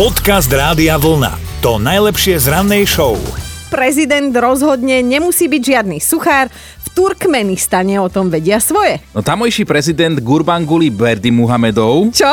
Podcast Rádia Vlna. To najlepšie z rannej show. Prezident rozhodne nemusí byť žiadny suchár. V Turkmenistane o tom vedia svoje. No tamojší prezident Gurbanguly Berdy Muhamedov Čo?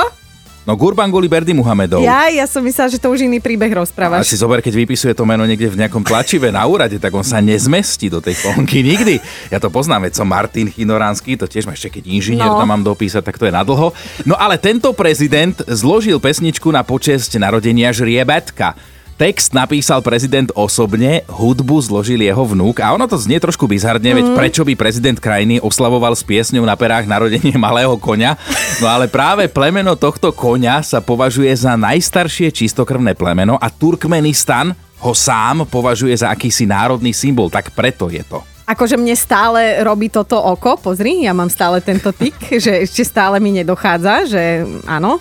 No Gurbanguly Berdy Muhamedov. Ja, ja som myslela, že to už iný príbeh A rozprávaš. si zober, keď vypisuje to meno niekde v nejakom tlačive na úrade, tak on sa nezmestí do tej kolónky nikdy. Ja to poznám, veď som Martin Chinoránsky, to tiež ma ešte keď inžinier No. tam mám dopísať, tak to je nadlho. No ale tento prezident zložil pesničku na počesť narodenia žriebetka. Text napísal prezident osobne, hudbu zložil jeho vnúk a ono to znie trošku bizarne, veď prečo by prezident krajiny oslavoval s piesňou na perách narodenie malého koňa? No ale práve plemeno tohto koňa sa považuje za najstaršie čistokrvné plemeno a Turkmenistan ho sám považuje za akýsi národný symbol, tak preto je to. Akože mne stále robí toto oko, pozri, ja mám stále tento tik, že ešte stále mi nedochádza, že áno,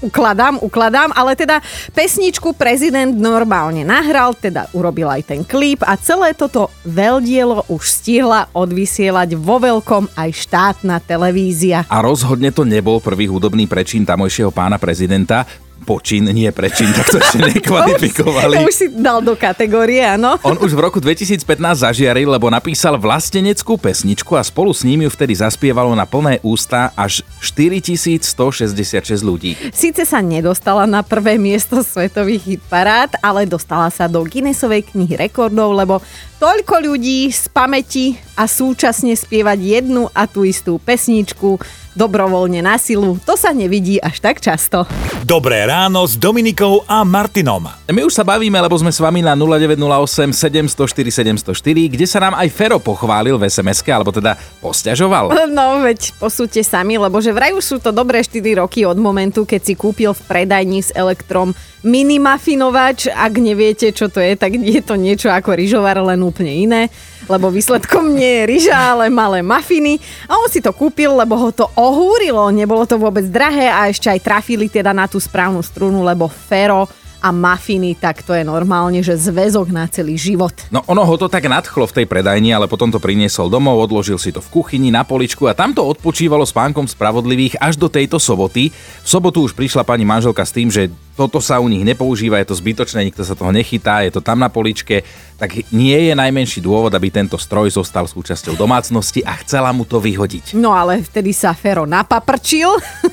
ukladám, ukladám, ale teda pesničku prezident normálne nahral, teda urobil aj ten klip a celé toto veľdielo už stihla odvysielať vo veľkom aj štátna televízia. A rozhodne to nebol prvý hudobný prečin tamojšieho pána prezidenta. Počin, nie prečin, tak to ešte nekvalifikovali. To už si dal do kategórie, áno. On už v roku 2015 zažiaril, lebo napísal vlasteneckú pesničku a spolu s ním ju vtedy zaspievalo na plné ústa až 4166 ľudí. Síce sa nedostala na prvé miesto svetových hitparád, ale dostala sa do Guinnessovej knihy rekordov, lebo toľko ľudí z pamäti a súčasne spievať jednu a tú istú pesničku dobrovoľne na silu, to sa nevidí až tak často. Dobré ráno s Dominikou a Martinom. My už sa bavíme, lebo sme s vami na 0908 704 704, kde sa nám aj Fero pochválil v sms alebo teda posťažoval. No veď posúďte sami, lebo že vraj už sú to dobré 4 roky od momentu, keď si kúpil v predajni s elektrom minimafinovač. Ak neviete, čo to je, tak je to niečo ako ryžovar, len úplne iné. Lebo výsledkom nie je ryža, ale malé mafiny. A on si to kúpil, lebo ho to ohúrilo. Nebolo to vôbec drahé a ešte aj trafili teda na tú správnu strunu, lebo Fero a mafiny, tak to je normálne, že zväzok na celý život. No ono ho to tak nadchlo v tej predajni, ale potom to priniesol domov, odložil si to v kuchyni na poličku a tam to odpočívalo s pánkom spravodlivých až do tejto soboty. V sobotu už prišla pani manželka s tým, že toto sa u nich nepoužíva, je to zbytočné, nikto sa toho nechytá, je to tam na poličke, tak nie je najmenší dôvod, aby tento stroj zostal súčasťou domácnosti a chcela mu to vyhodiť. No ale vtedy sa Fero napaprčil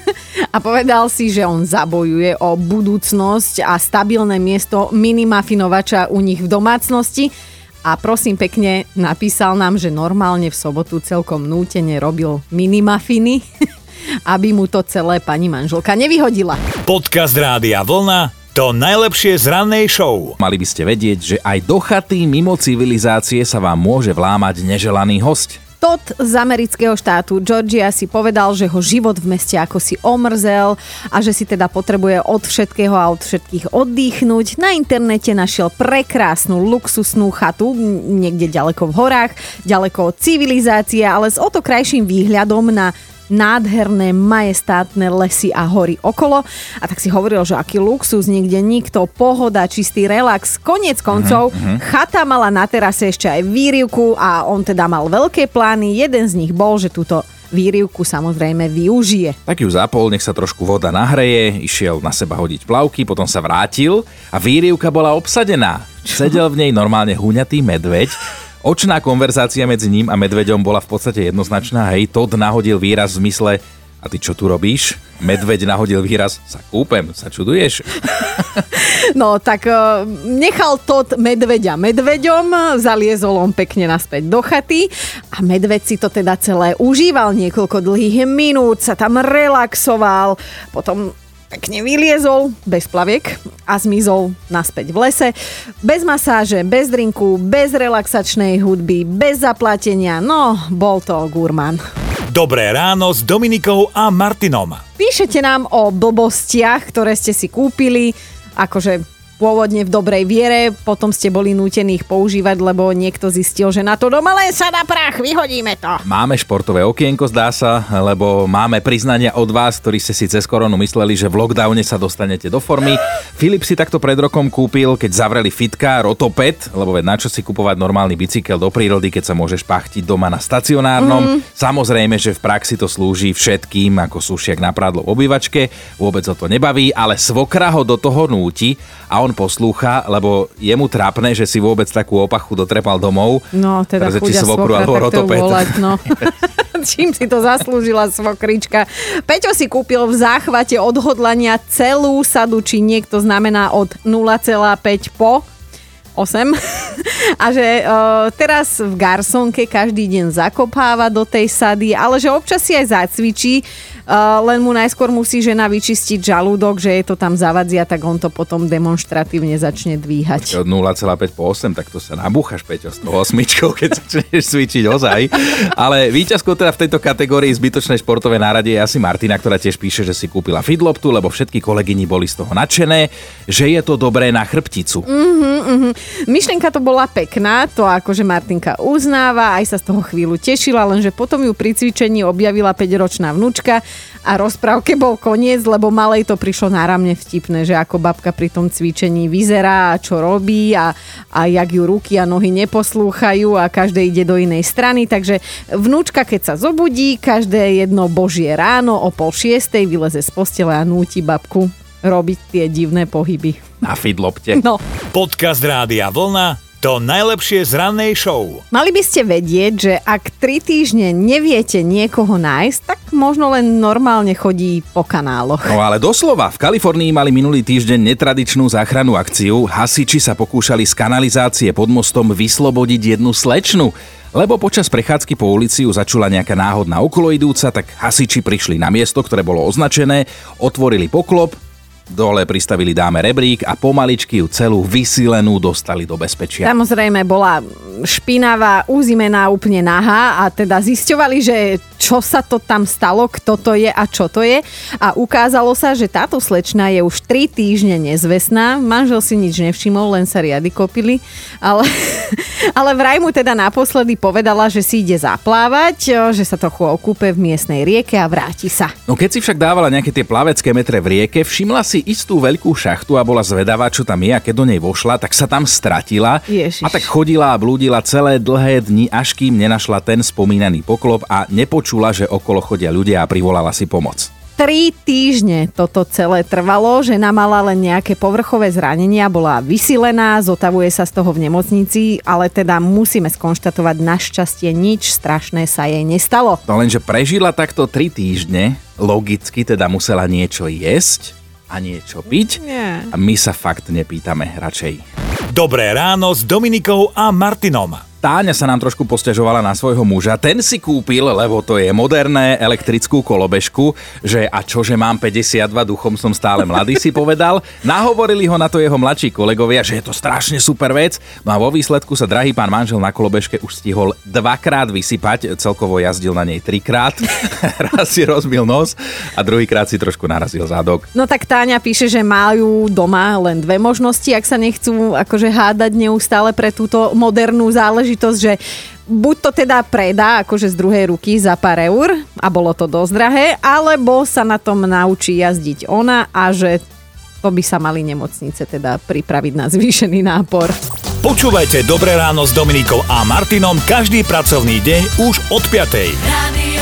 a povedal si, že on zabojuje o budúcnosť a stabilné miesto minimafinovača u nich v domácnosti. A prosím pekne, napísal nám, že normálne v sobotu celkom nútene robil minimafiny, aby mu to celé pani manželka nevyhodila. Podcast Rádia Vlna. To najlepšie z rannej show. Mali by ste vedieť, že aj do chaty mimo civilizácie sa vám môže vlámať neželaný host. Todd z amerického štátu Georgia si povedal, že ho život v meste ako si omrzel a že si teda potrebuje od všetkého a od všetkých oddychnúť. Na internete našiel prekrásnu luxusnú chatu niekde ďaleko v horách, ďaleko od civilizácie, ale s o to krajším výhľadom na nádherné, majestátne lesy a hory okolo. A tak si hovoril, že aký luxus, nikde nikto, pohoda, čistý relax. Konec koncov, chata mala na terase ešte aj výrivku a on teda mal veľké plány. Jeden z nich bol, že túto výrivku samozrejme využije. Tak ju zapol, nech sa trošku voda nahreje, išiel na seba hodiť plavky, potom sa vrátil a výrivka bola obsadená. Sedel v nej normálne huňatý medveď. Očná konverzácia medzi ním a medveďom bola v podstate jednoznačná. Hej, Todd nahodil výraz v zmysle a ty čo tu robíš? Medveď nahodil výraz, sa kúpem, sa čuduješ? No tak eh, nechal Todd medveďa medveďom, zaliezol on pekne naspäť do chaty a medveď si to teda celé užíval niekoľko dlhých minút, sa tam relaxoval, potom pekne vyliezol bez plaviek a zmizol naspäť v lese. Bez masáže, bez drinku, bez relaxačnej hudby, bez zaplatenia. No, bol to gurman. Dobré ráno s Dominikou a Martinom. Píšete nám o blbostiach, ktoré ste si kúpili, akože pôvodne v dobrej viere, potom ste boli nútení ich používať, lebo niekto zistil, že na to doma len sa na prach, vyhodíme to. Máme športové okienko, zdá sa, lebo máme priznania od vás, ktorí ste si cez koronu mysleli, že v lockdowne sa dostanete do formy. Filip si takto pred rokom kúpil, keď zavreli fitka, rotoped, lebo veď na čo si kupovať normálny bicykel do prírody, keď sa môžeš pachtiť doma na stacionárnom. Mm. Samozrejme, že v praxi to slúži všetkým, ako sušiak na prádlo v obývačke, vôbec ho to nebaví, ale svokra ho do toho núti a on poslúcha, lebo je mu trápne, že si vôbec takú opachu dotrepal domov. No, teda chudia svokra, alebo rotoped. Volať, no. Čím si to zaslúžila svokrička. Peťo si kúpil v záchvate odhodlania celú sadu, či niekto znamená od 0,5 po 8. a že uh, teraz v garsonke každý deň zakopáva do tej sady, ale že občas si aj zacvičí, len mu najskôr musí žena vyčistiť žalúdok, že je to tam zavadzia, tak on to potom demonstratívne začne dvíhať. Od 0,5 po 8, tak to sa nabúchaš, Peťo, s tou osmičkou, keď začneš cvičiť ozaj. Ale víťazkou teda v tejto kategórii zbytočnej športové nárade je asi Martina, ktorá tiež píše, že si kúpila fidloptu, lebo všetky kolegyni boli z toho nadšené, že je to dobré na chrbticu. Uh-huh, uh-huh. Myšlienka to bola pekná, to akože Martinka uznáva, aj sa z toho chvíľu tešila, lenže potom ju pri cvičení objavila 5-ročná vnúčka, a rozprávke bol koniec, lebo malej to prišlo náramne vtipné, že ako babka pri tom cvičení vyzerá a čo robí a, a jak ju ruky a nohy neposlúchajú a každé ide do inej strany. Takže vnúčka, keď sa zobudí, každé jedno božie ráno o pol šiestej vyleze z postele a núti babku robiť tie divné pohyby. Na fidlopte. No. Podcast Rádia Vlna to najlepšie z rannej show. Mali by ste vedieť, že ak tri týždne neviete niekoho nájsť, tak možno len normálne chodí po kanáloch. No ale doslova, v Kalifornii mali minulý týždeň netradičnú záchranu akciu. Hasiči sa pokúšali z kanalizácie pod mostom vyslobodiť jednu slečnu. Lebo počas prechádzky po ulici ju začula nejaká náhodná okoloidúca, tak hasiči prišli na miesto, ktoré bolo označené, otvorili poklop, Dole pristavili dáme rebrík a pomaličky ju celú vysilenú dostali do bezpečia. Samozrejme bola špinavá, uzimená, úplne nahá a teda zisťovali, že čo sa to tam stalo, kto to je a čo to je. A ukázalo sa, že táto slečna je už 3 týždne nezvestná. Manžel si nič nevšimol, len sa riady kopili. Ale, ale vraj mu teda naposledy povedala, že si ide zaplávať, že sa trochu okúpe v miestnej rieke a vráti sa. No keď si však dávala nejaké tie plavecké metre v rieke, všimla si istú veľkú šachtu a bola zvedavá, čo tam je a keď do nej vošla, tak sa tam stratila. Ježiš. A tak chodila a blúdila celé dlhé dni, až kým nenašla ten spomínaný poklop a nepočula počula, že okolo chodia ľudia a privolala si pomoc. Tri týždne toto celé trvalo, žena mala len nejaké povrchové zranenia, bola vysilená, zotavuje sa z toho v nemocnici, ale teda musíme skonštatovať, našťastie nič strašné sa jej nestalo. No lenže prežila takto tri týždne, logicky teda musela niečo jesť a niečo piť Nie. a my sa fakt nepýtame radšej. Dobré ráno s Dominikou a Martinom. Táňa sa nám trošku posťažovala na svojho muža. Ten si kúpil, lebo to je moderné, elektrickú kolobežku, že a čo, že mám 52, duchom som stále mladý, si povedal. Nahovorili ho na to jeho mladší kolegovia, že je to strašne super vec. No a vo výsledku sa drahý pán manžel na kolobežke už stihol dvakrát vysypať, celkovo jazdil na nej trikrát. Raz si rozbil nos a druhýkrát si trošku narazil zádok. No tak Táňa píše, že majú doma len dve možnosti, ak sa nechcú akože hádať neustále pre túto modernú záležitosť že buď to teda predá akože z druhej ruky za pár eur a bolo to dosť drahé, alebo sa na tom naučí jazdiť ona a že to by sa mali nemocnice teda pripraviť na zvýšený nápor. Počúvajte Dobré ráno s Dominikou a Martinom každý pracovný deň už od 5. Radio.